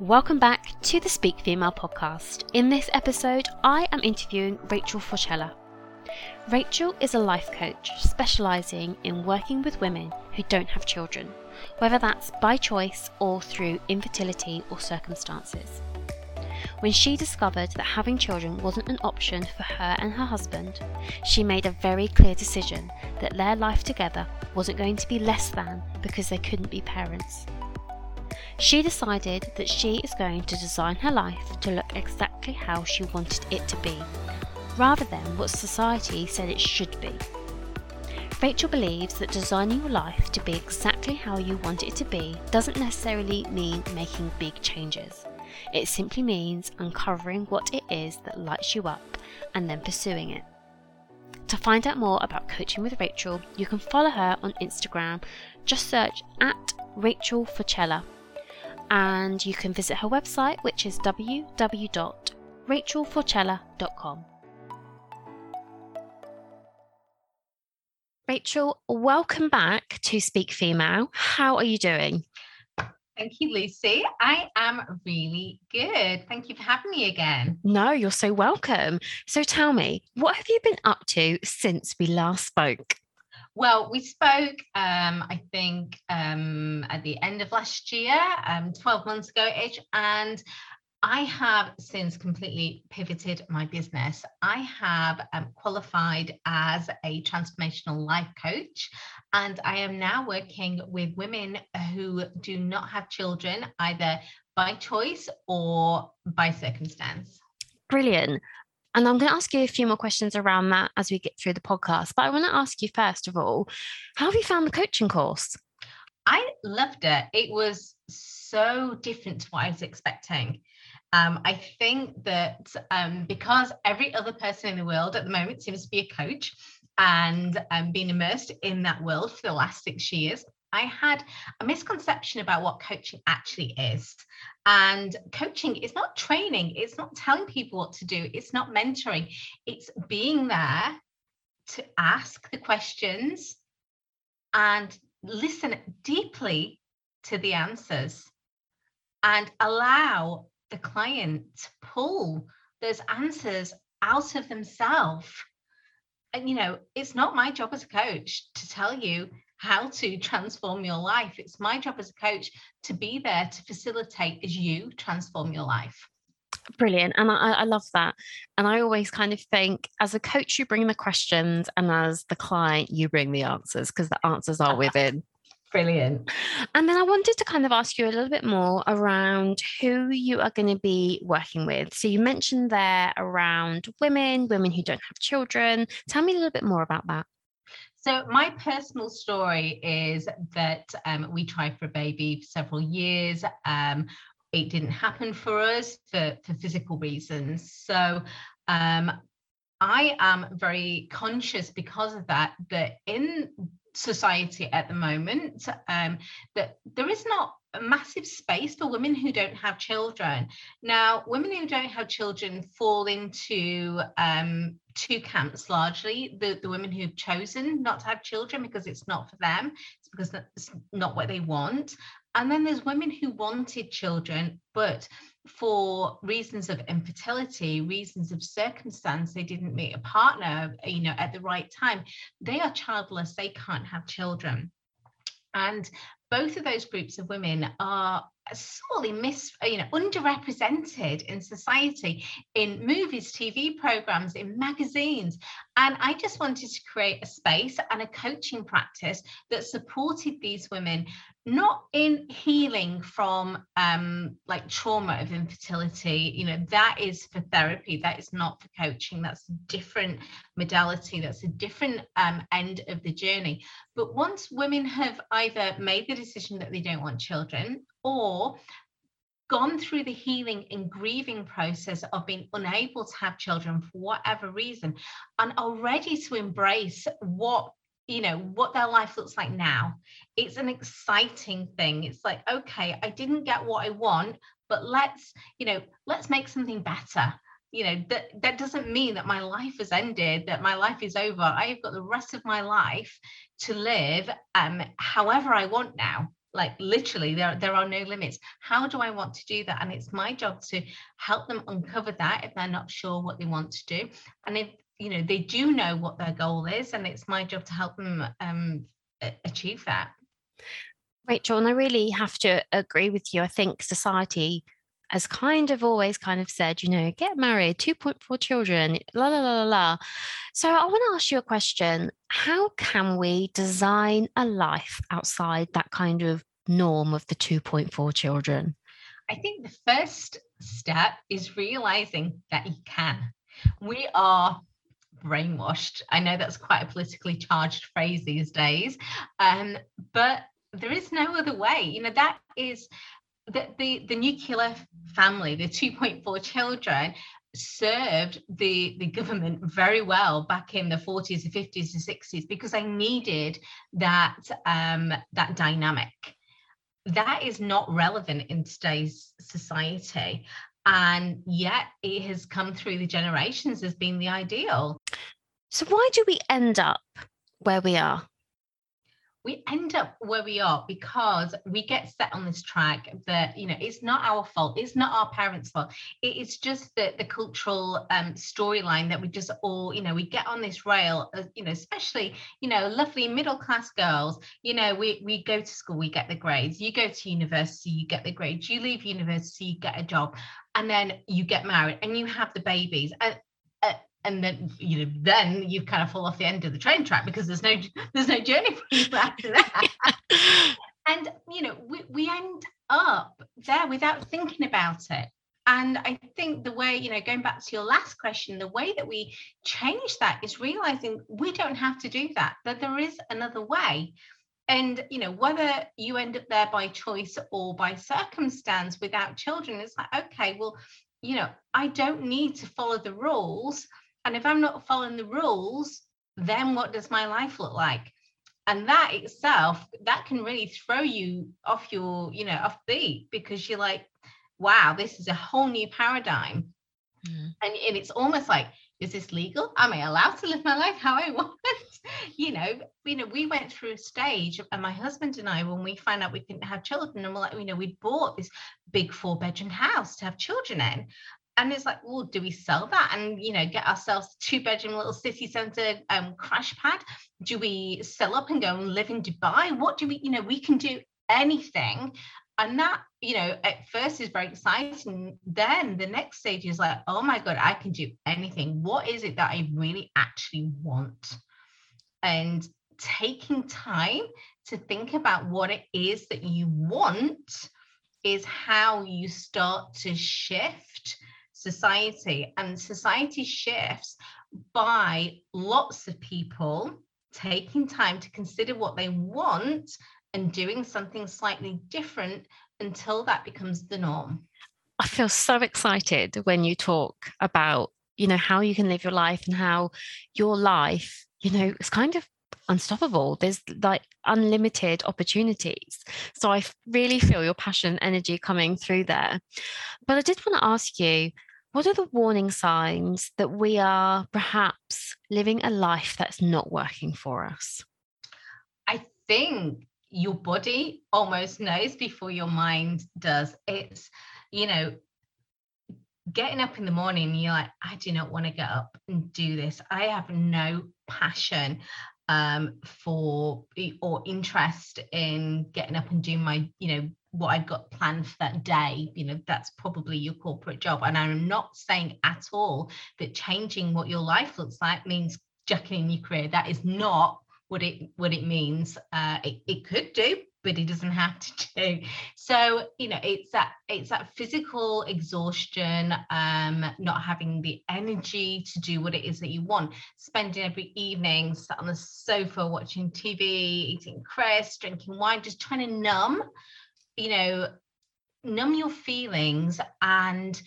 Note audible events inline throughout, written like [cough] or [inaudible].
Welcome back to the Speak Female podcast. In this episode, I am interviewing Rachel Forcella. Rachel is a life coach specialising in working with women who don't have children, whether that's by choice or through infertility or circumstances. When she discovered that having children wasn't an option for her and her husband, she made a very clear decision that their life together wasn't going to be less than because they couldn't be parents. She decided that she is going to design her life to look exactly how she wanted it to be, rather than what society said it should be. Rachel believes that designing your life to be exactly how you want it to be doesn't necessarily mean making big changes. It simply means uncovering what it is that lights you up and then pursuing it. To find out more about coaching with Rachel, you can follow her on Instagram. Just search at Rachel Forcella and you can visit her website, which is www.rachelforcella.com. Rachel, welcome back to Speak Female. How are you doing? Thank you, Lucy. I am really good. Thank you for having me again. No, you're so welcome. So tell me, what have you been up to since we last spoke? Well, we spoke, um, I think, um, at the end of last year, um, 12 months ago ish, and I have since completely pivoted my business. I have um, qualified as a transformational life coach, and I am now working with women who do not have children, either by choice or by circumstance. Brilliant. And I'm going to ask you a few more questions around that as we get through the podcast. But I want to ask you, first of all, how have you found the coaching course? I loved it. It was so different to what I was expecting. Um, I think that um, because every other person in the world at the moment seems to be a coach and um, being immersed in that world for the last six years, I had a misconception about what coaching actually is. And coaching is not training, it's not telling people what to do, it's not mentoring, it's being there to ask the questions and listen deeply to the answers and allow the client to pull those answers out of themselves. And, you know, it's not my job as a coach to tell you how to transform your life. It's my job as a coach to be there to facilitate as you transform your life. Brilliant. And I, I love that. And I always kind of think as a coach, you bring the questions, and as the client, you bring the answers because the answers are [laughs] within. Brilliant. And then I wanted to kind of ask you a little bit more around who you are going to be working with. So you mentioned there around women, women who don't have children. Tell me a little bit more about that. So, my personal story is that um, we tried for a baby for several years. Um, it didn't happen for us for, for physical reasons. So, um, I am very conscious because of that, that in society at the moment, um, that there is not a massive space for women who don't have children. Now, women who don't have children fall into um, two camps largely the, the women who've chosen not to have children because it's not for them, it's because it's not what they want. And then there's women who wanted children, but for reasons of infertility, reasons of circumstance, they didn't meet a partner, you know, at the right time. They are childless, they can't have children. And both of those groups of women are sorely mis you know underrepresented in society in movies tv programs in magazines. And i just wanted to create a space and a coaching practice that supported these women not in healing from um like trauma of infertility. You know that is for therapy that is not for coaching. That's a different modality that's a different um, end of the journey. But once women have either made the decision that they don't want children or gone through the healing and grieving process of being unable to have children for whatever reason and are ready to embrace what you know what their life looks like now. It's an exciting thing. It's like okay i didn't get what i want but let's you know let's make something better. You know that that doesn't mean that my life has ended that my life is over. I've got the rest of my life to live um however i want now like literally there, there are no limits. How do i want to do that? And it's my job to help them uncover that if they're not sure what they want to do. And if you know they do know what their goal is and it's my job to help them um, achieve that. Rachel and i really have to agree with you. I think society has kind of always kind of said, you know, get married, 2.4 children, la la la la la. So I want to ask you a question. How can we design a life outside that kind of norm of the 2.4 children? I think the first step is realizing that you can. We are brainwashed. I know that's quite a politically charged phrase these days, um, but there is no other way. You know, that is the, the, the nuclear family, the 2.4 children, served the, the government very well back in the 40s, the 50s, the 60s, because I needed that, um, that dynamic. That is not relevant in today's society. And yet it has come through the generations as being the ideal. So, why do we end up where we are? We end up where we are because we get set on this track that you know it's not our fault it's not our parents fault. It is just the, the cultural um, storyline that we just all you know we get on this rail uh, you know especially you know lovely middle class girls. You know we we go to school we get the grades. You go to university you get the grades. You leave university you get a job and then you get married and you have the babies. And and then you know then you kind of fall off the end of the train track because there's no there's no journey [laughs] for you after that. [laughs] And you know we, we end up there without thinking about it. And i think the way you know going back to your last question the way that we change that is realizing we don't have to do that that there is another way. And you know whether you end up there by choice or by circumstance without children it's like okay well you know i don't need to follow the rules and if I'm not following the rules, then what does my life look like? And that itself, that can really throw you off your, you know, off beat because you're like, wow, this is a whole new paradigm. Mm. And, and it's almost like, is this legal? Am I allowed to live my life how I [laughs] want? you know, you know, we went through a stage, and my husband and I, when we found out we couldn't have children, and we're like, you know, we bought this big four bedroom house to have children in and it's like, well, do we sell that and you know get ourselves two bedroom little city centre um, crash pad? Do we sell up and go and live in Dubai? What do we, you know, we can do anything. And that, you know, at first is very exciting. Then the next stage is like, oh my God, I can do anything. What is it that I really actually want? And taking time to think about what it is that you want is how you start to shift society, and society shifts by lots of people taking time to consider what they want and doing something slightly different until that becomes the norm. I feel so excited when you talk about, you know, how you can live your life and how your life, you know, is kind of unstoppable. There's like unlimited opportunities. So I really feel your passion, and energy coming through there. But I did want to ask you what are the warning signs that we are perhaps living a life that's not working for us? I think your body almost knows before your mind does. It's, you know, getting up in the morning, you're like, I do not want to get up and do this. I have no passion um, for or interest in getting up and doing my, you know, what I've got planned for that day, you know, that's probably your corporate job. And I'm not saying at all that changing what your life looks like means jacking in your career. That is not what it what it means. Uh, it, it could do, but it doesn't have to [laughs] do. So you know, it's that it's that physical exhaustion, um, not having the energy to do what it is that you want. Spending every evening sat on the sofa watching TV, eating crisps, drinking wine, just trying to numb you know, numb your feelings and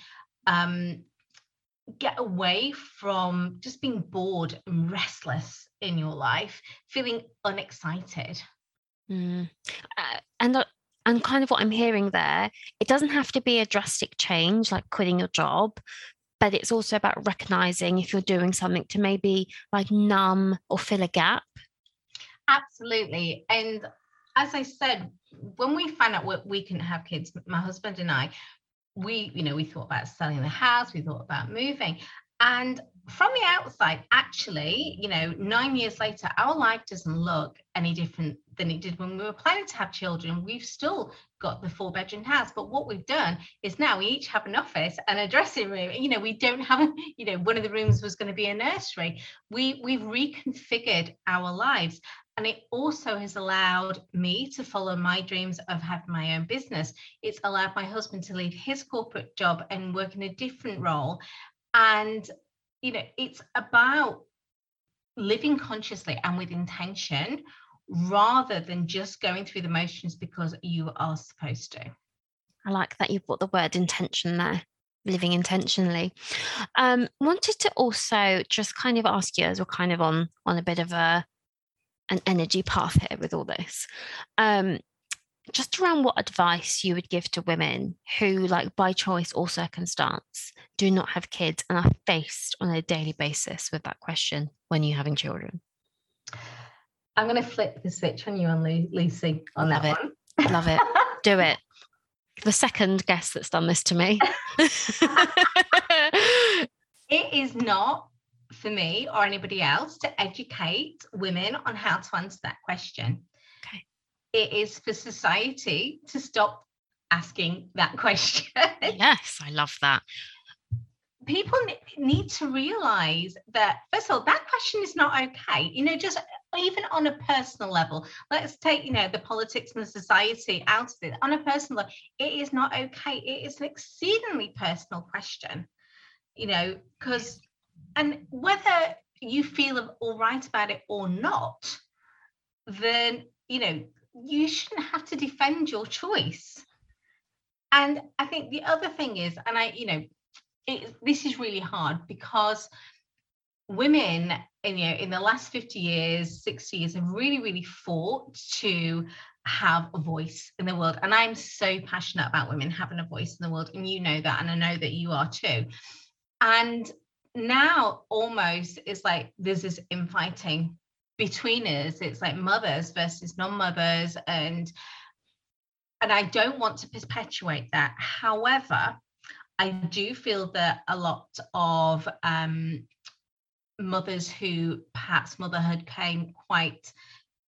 um, get away from just being bored and restless in your life, feeling unexcited. Mm. Uh, and uh, and kind of what I'm hearing there, it doesn't have to be a drastic change like quitting your job, but it's also about recognizing if you're doing something to maybe like numb or fill a gap. Absolutely. And as I said, when we found out what we couldn't have kids, my husband and I, we, you know, we thought about selling the house, we thought about moving. And from the outside, actually, you know, nine years later, our life doesn't look any different than it did when we were planning to have children. We've still got the four bedroom house, but what we've done is now we each have an office and a dressing room. You know, we don't have, you know, one of the rooms was going to be a nursery. We we've reconfigured our lives, and it also has allowed me to follow my dreams of having my own business. It's allowed my husband to leave his corporate job and work in a different role. And, you know, it's about living consciously and with intention rather than just going through the motions because you are supposed to. I like that you put the word intention there living intentionally um wanted to also just kind of ask you as we're kind of on on a bit of a an energy path here with all this. Um, just around what advice you would give to women who, like by choice or circumstance, do not have kids and are faced on a daily basis with that question when you're having children. I'm going to flip the switch on you on Lucy on Love that it. one. Love it. [laughs] Do it. The second guest that's done this to me. [laughs] [laughs] it is not for me or anybody else to educate women on how to answer that question. Okay. It is for society to stop asking that [laughs] question. yes, I love that. People need to realize that, first of all, that question is not okay. You know, just even on a personal level, let's take, you know, the politics and the society out of it. On a personal level, it is not okay. It is an exceedingly personal question, you know, because and whether you feel all right about it or not, then, you know, you shouldn't have to defend your choice. And I think the other thing is, and I, you know, it, this is really hard because women in, you know, in the last 50 years, 60 years have really, really fought to have a voice in the world. And I'm so passionate about women having a voice in the world. And you know that, and I know that you are too. And now almost it's like there's this infighting between us. It's like mothers versus non-mothers and and i don't want to perpetuate that. However i do feel that a lot of um, mothers who perhaps motherhood came quite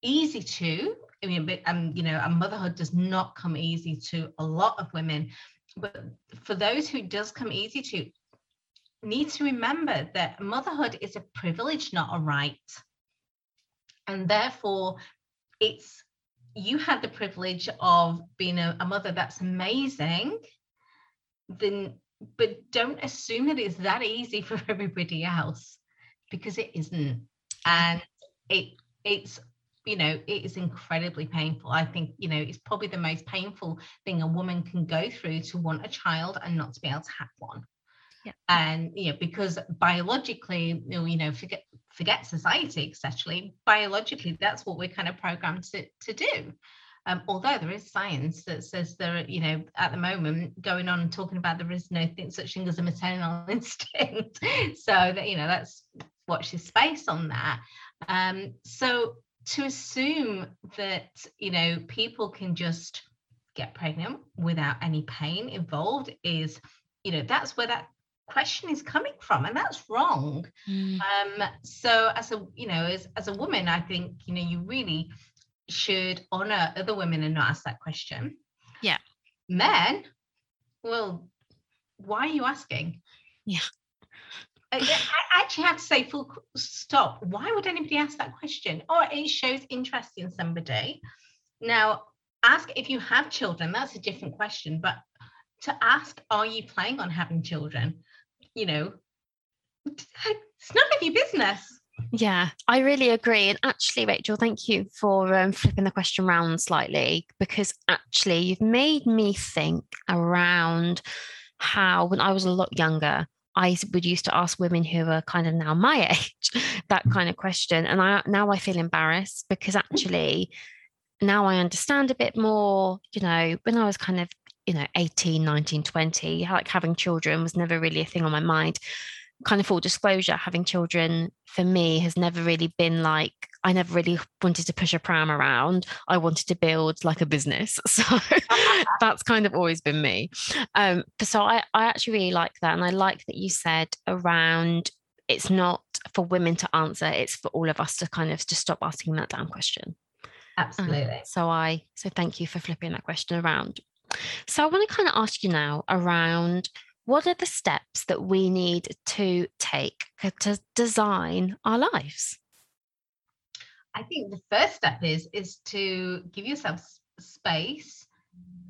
easy to i mean but um you know a motherhood does not come easy to a lot of women but for those who does come easy to need to remember that motherhood is a privilege, not a right. And therefore, it's you had the privilege of being a, a mother that's amazing, then but don't assume that it's that easy for [laughs] everybody else because it isn't. And it it's you know it is incredibly painful i think you know it's probably the most painful thing a woman can go through to want a child and not to be able to have one yeah. and you know because biologically you know, forget forget society essentially biologically that's what we're kind of programmed to, to do um, although there is science that says there are, you know, at the moment going on and talking about there is no thing, such thing as a maternal [laughs] instinct. so that, you know, let's watch this space on that. Um, so to assume that, you know, people can just get pregnant without any pain involved is, you know, that's where that question is coming from and that's wrong. Mm. um so as a you know as, as a woman i think you know you really should honor other women and not ask that question. Yeah. Men well why are you asking? Yeah. I, I actually have to say full stop. Why would anybody ask that question? Or it shows interest in somebody. Now ask if you have children that's a different question but to ask are you planning on having children you know, it's none of your business. Yeah, I really agree. And actually, Rachel, thank you for um, flipping the question around slightly because actually, you've made me think around how, when I was a lot younger, I would used to ask women who are kind of now my [laughs] age that kind of question. And I now I feel embarrassed because actually now I understand a bit more. You know, when I was kind of you know 18 19 20 like having children was never really a thing on my mind kind of full disclosure having children for me has never really been like I never really wanted to push a pram around. I wanted to build like a business. [laughs] So [laughs] that's kind of always been me. Um, so I, I actually really like that. And I like that you said around it's not for women to answer, it's for all of us to kind of just stop asking that damn question. Absolutely. Um, so I so thank you for flipping that question around. So I want to kind of ask you now around what are the steps that we need to take to design our lives? I think the first step is is to give yourself space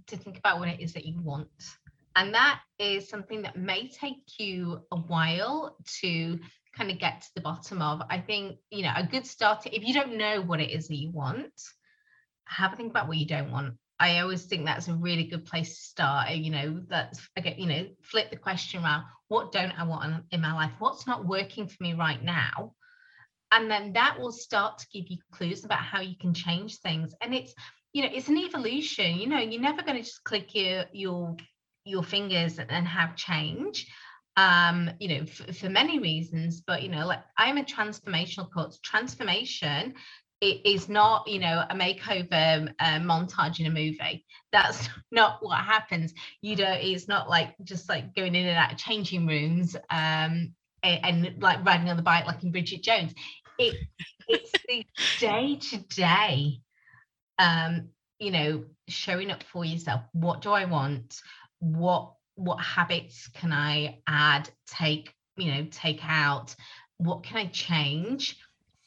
to think about what it is that you want. And that is something that may take you a while to kind of get to the bottom of. I think, you know, a good start, if you don't know what it is that you want, have a think about what you don't want. I always think that's a really good place to start. You know, that's again, you know, flip the question around. What don't I want in my life? What's not working for me right now? And then that will start to give you clues about how you can change things. And it's, you know, it's an evolution. You know, you're never going to just click your your your fingers and have change um you know for, for many reasons but you know like i'm a transformational coach transformation it is not you know a makeover uh, montage in a movie. That's [laughs] not what happens. You know it's not like just like going in and out of changing rooms um and, and like riding on the bike like in bridget jones. It it's the day to day um you know showing up for yourself. What do i want? What what habits can I add, take, you know, take out, what can I change?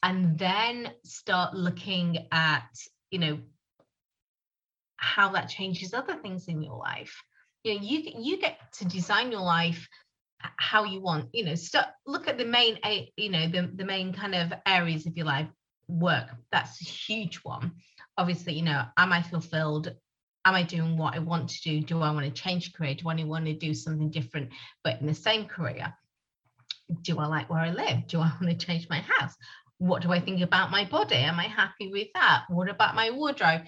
And then start looking at, you know, how that changes other things in your life. You know, you you get to design your life how you want. You know, start look at the main, you know, the the main kind of areas of your life. Work, that's a huge one. Obviously, you know, am I fulfilled? am I doing what I want to do? Do I want to change career? Do I want to do something different, but in the same career? Do I like where I live? Do I [laughs] want to change my house? What do I think about my body? Am I happy with that? What about my wardrobe?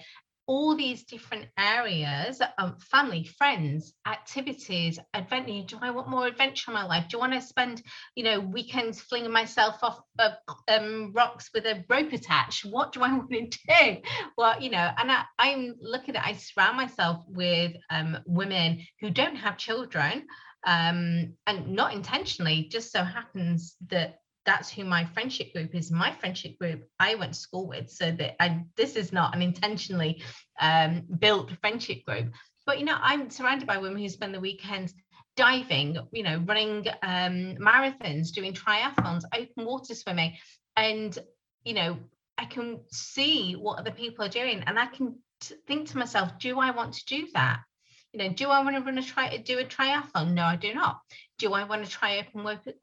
all these different areas um, family friends activities adventure do i want more adventure in my life do i want to spend you know weekends flinging myself off of um, rocks with a rope attached what do i [laughs] want to do well you know and I, i'm looking at i surround myself with um, women who don't have children um, and not intentionally just so happens that that's who my friendship group is. My friendship group I went to school with, so that I, this is not an intentionally um, built friendship group. But you know, I'm surrounded by women who spend the weekends diving, you know, running um, marathons, doing triathlons, open water swimming, and you know, I can see what other people are doing, and I can t- think to myself, do I want to do that? You know, do I want to run a try to do a triathlon? No, I do not do I want to try open water,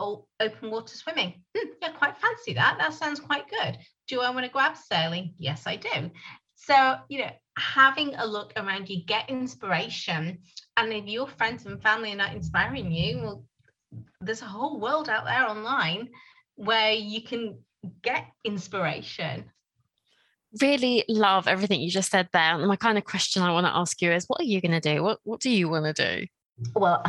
open water swimming? Hmm, yeah, quite fancy that. That sounds quite good. Do I want to go abseiling? Yes, I do. So, you know, having a look around you, get inspiration. And if your friends and family are not inspiring you, well, there's a whole world out there online where you can get inspiration. Really love everything you just said there. And my kind of question I want to ask you is what are you going to do? What what do you want to do? well,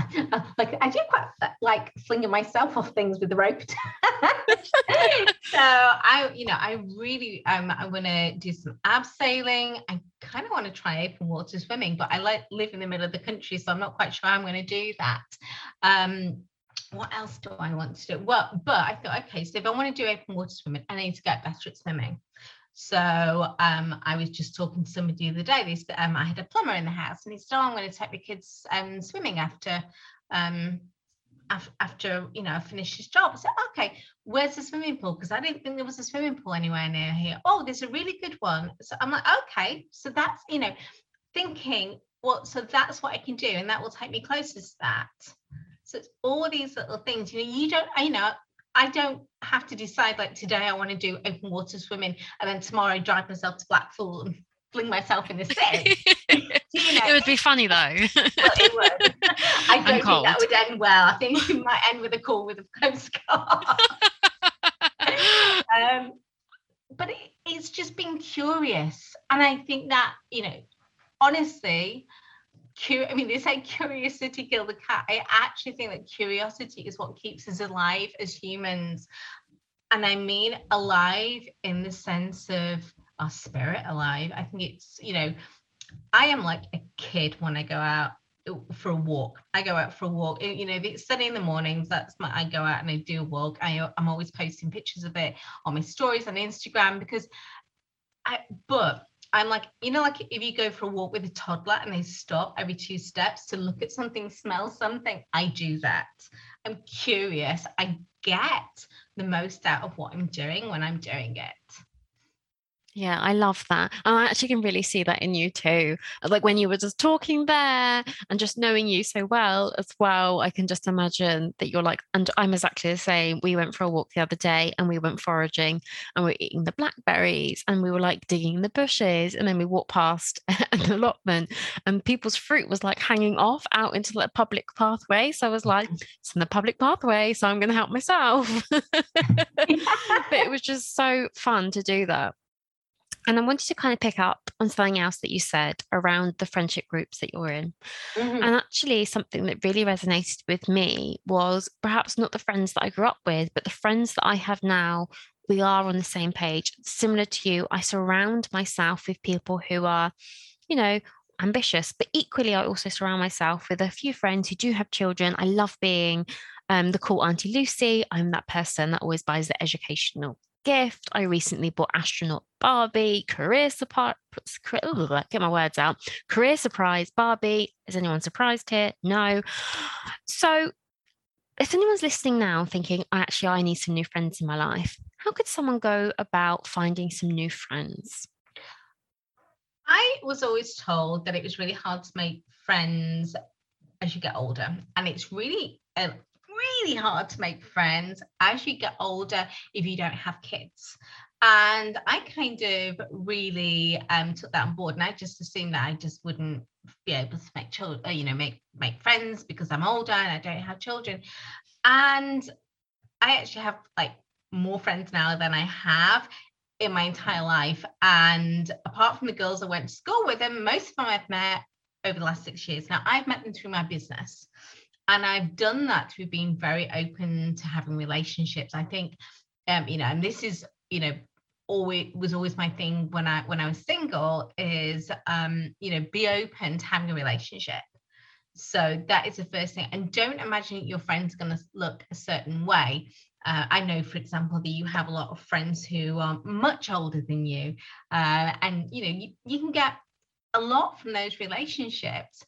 like I do quite uh, like flinging myself off things with the rope. [laughs] so I, you know, I really, um, I want to do some abseiling. I kind of want to try open water swimming, but I like live in the middle of the country, so I'm not quite sure I'm going to do that. Um, what else do I want to do? Well, but I thought, okay, so if I want to do open water swimming, I need to get better at swimming. So um, I was just talking to somebody the other day. This um, I had a plumber in the house, and he said, "Oh, I'm going to take my kids um, swimming after." Um, after you know I finished his job, I said, "Okay, where's the swimming pool?" Because I didn't think there was a swimming pool anywhere near here. Oh, there's a really good one. So I'm like, "Okay, so that's you know, thinking well, so that's what I can do, and that will take me closer to that." So it's all these little things. You know, you don't, you know, I don't have to decide like today I want to do open water swimming and then tomorrow I drive myself to Blackpool and fling myself in the sea. [laughs] you know? It would be funny though. well, it would. I [laughs] don't think that would end well. I think it might end with a call with a Coast Guard. [laughs] um, but it, it's just being curious. And I think that, you know, honestly, I mean, they say curiosity killed the cat. I actually think that curiosity is what keeps us alive as humans. and I mean alive in the sense of our spirit alive. I think it's, you know, I am like a kid when I go out for a walk. I go out for a walk. You know, if it's sunny in the mornings, that's my I go out and I do a walk. I, I'm always posting pictures of it on my stories on Instagram because I but I'm like, you know, like if you go for a walk with a toddler and they stop every two steps to look at something, smell something, I do that. I'm curious. I get the most out of what I'm doing when I'm doing it. Yeah, I love that. And I actually can really see that in you too. Uh, like when you were just talking there and just knowing you so well as well, I can just imagine that you're like, and I'm exactly the same. We went for a walk the other day and we went foraging and we are eating the blackberries and we were like digging in the bushes. And then we walked past [laughs] an allotment and people's fruit was like hanging off out into the public pathway. So I was like, mm-hmm. it's in the public pathway. So I'm going to help myself. [laughs] [laughs] but it was just so fun to do that. And I wanted to kind of pick up on something else that you said around the friendship groups that you're in. Mm-hmm. And actually, something that really resonated with me was perhaps not the friends that I grew up with, but the friends that I have now. We are on the same page. Similar to you, I surround myself with people who are, you know, ambitious, but equally, I also surround myself with a few friends who do have children. I love being um, the cool Auntie Lucy. I'm that person that always buys the educational gift. I recently bought astronaut Barbie, career surprise. Get my words out. Career surprise Barbie. Is anyone surprised here? No. [gasps] So, if anyone's listening now thinking, actually, I need some new friends in my life, how could someone go about finding some new friends? I was always told that it was really hard to make friends as you get older. And it's really uh, really hard to make friends as you get older if you don't have kids. And I kind of really um, took that on board, and I just assumed that I just wouldn't be able to make children, uh, you know, make make friends because I'm older and I don't have children. And I actually have like more friends now than I have in my entire life. And apart from the girls I went to school with, and most of them I've met over the last six years. Now I've met them through my business and I've done that through being very open to having relationships. I think, um, you know, and this is, you know, always was always my thing when I when I was single is, um, you know, be open to having a relationship. So that is the first thing, and don't imagine your friend's going to look a certain way. Uh, I know, for example, that you have a lot of friends who are much older than you, uh, and you know, you, you can get a lot from those relationships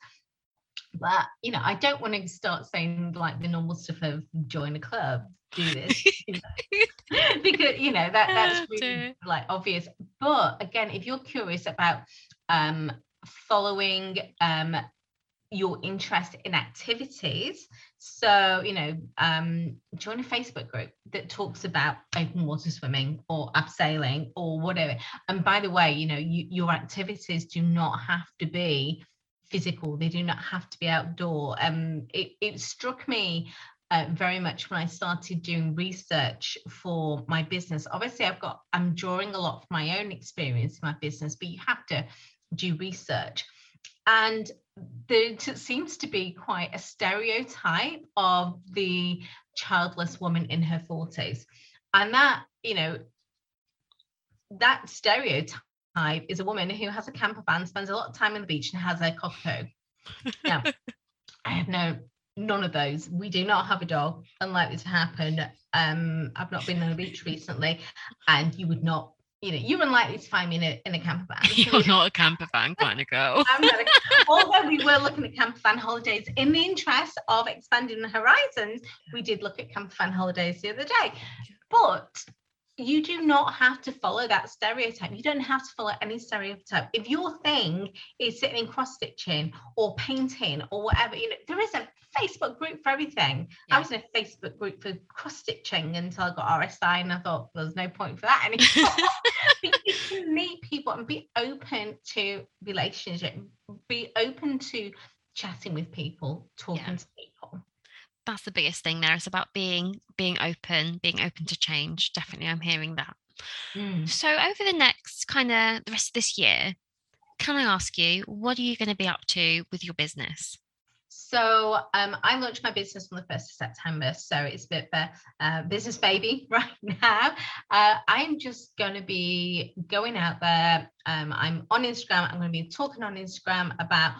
but you know, I don't want to start saying like the normal stuff of join a club, do this, [laughs] you know? because you know that that's oh, really like obvious. But again, if you're curious about um, following um, your interest in activities. So, you know, um, join a Facebook group that talks about open water swimming or abseiling or whatever. And by the way, you know, you, your activities do not have to be physical they do not have to be outdoor um it, it struck me uh, very much when I started doing research for my business. Obviously, I've got, I'm drawing a lot from my own experience in my business, but you have to do research. And there seems to be quite a stereotype of the childless woman in her 40s. And that, you know, that stereotype type is a woman who has a camper van, spends a lot of time on the beach, and has a cockapoo. Now, I have no none of those. We do not have a dog. Unlikely to happen. Um, I've not been on the beach recently, and you would not. You know, you're unlikely to find me in a, in a camper van. [laughs] You're not a camper van kind of girl. a, [laughs] although we were looking at camper van holidays in the interest of expanding the horizons, we did look at camper van holidays the other day. But you do not have to follow that stereotype. You don't have to follow any stereotype. If your thing is sitting in cross stitching or painting or whatever, you know, there is a Facebook group for everything. Yeah. I was in a Facebook group for cross stitching until I got RSI and I thought there's no point for that anymore. [laughs] [laughs] you can meet people and be open to relationship, be open to chatting with people, talking yeah. to people that's the biggest thing there. It's about being being open, being open to change. Definitely, I'm hearing that. Mm. So over the next kind of the rest of this year, can I ask you, what are you going to be up to with your business? So um, I launched my business on the 1st of September. So it's a bit of a uh, business baby [laughs] right now. Uh, I'm just going to be going out there. Um, I'm on Instagram. I'm going to be talking on Instagram about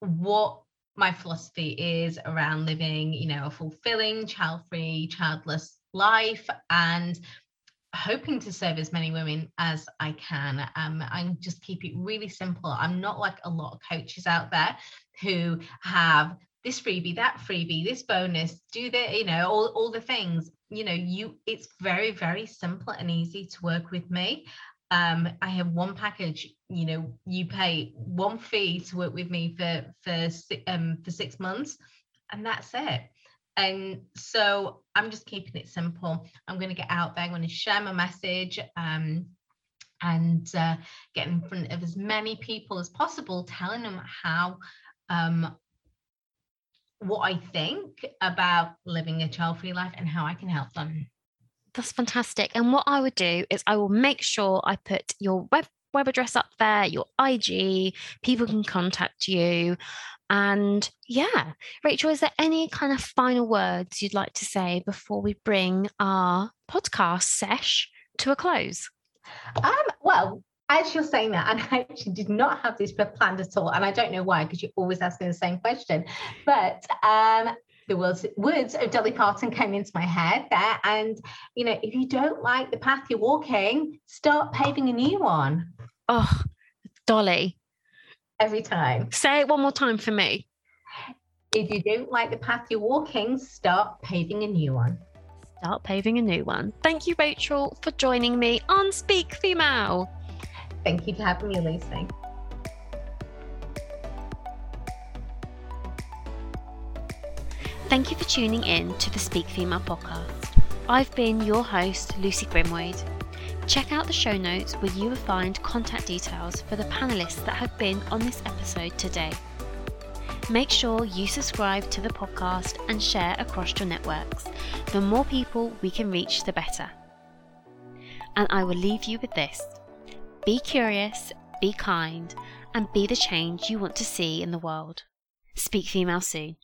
what my philosophy is around living, you know, a fulfilling, child-free, childless life and hoping to serve as many women as I can. Um, I just keep it really simple. I'm not like a lot of coaches out there who have this freebie, that freebie, this bonus, do the, you know, all, all the things. You know, you it's very, very simple and easy to work with me. Um, I have one package, you know, you pay one fee to work with me for for um for six months, and that's it. And so i'm just keeping it simple. I'm going to get out there i'm going to share my message um, and uh, get in front of as many people as possible telling them how um, what i think about living a child-free life and how i can help them that's fantastic and what i would do is i will make sure i put your web web address up there, your IG, people can contact you. And yeah, Rachel, is there any kind of final words you'd like to say before we bring our podcast sesh to a close? Um, well, as you're saying that, [laughs] and I actually did not have this planned at all, and I don't know why, because you're always asking the same question. But um, the words, words of Dolly Parton came into my head there, and you know, if you don't like the path you're walking, start paving a new one. Oh, Dolly, every time. Say it one more time for me. If you don't like the path you're walking, start paving a new one. Start paving a new one. Thank you, Rachel, for joining me on Speak Female. Thank you for having me, Lucy. Thank you for tuning in to the Speak Female podcast. I've been your host, Lucy Grimwade. Check out the show notes where you will find contact details for the panelists that have been on this episode today. Make sure you subscribe to the podcast and share across your networks. The more people we can reach, the better. And I will leave you with this be curious, be kind, and be the change you want to see in the world. Speak Female soon.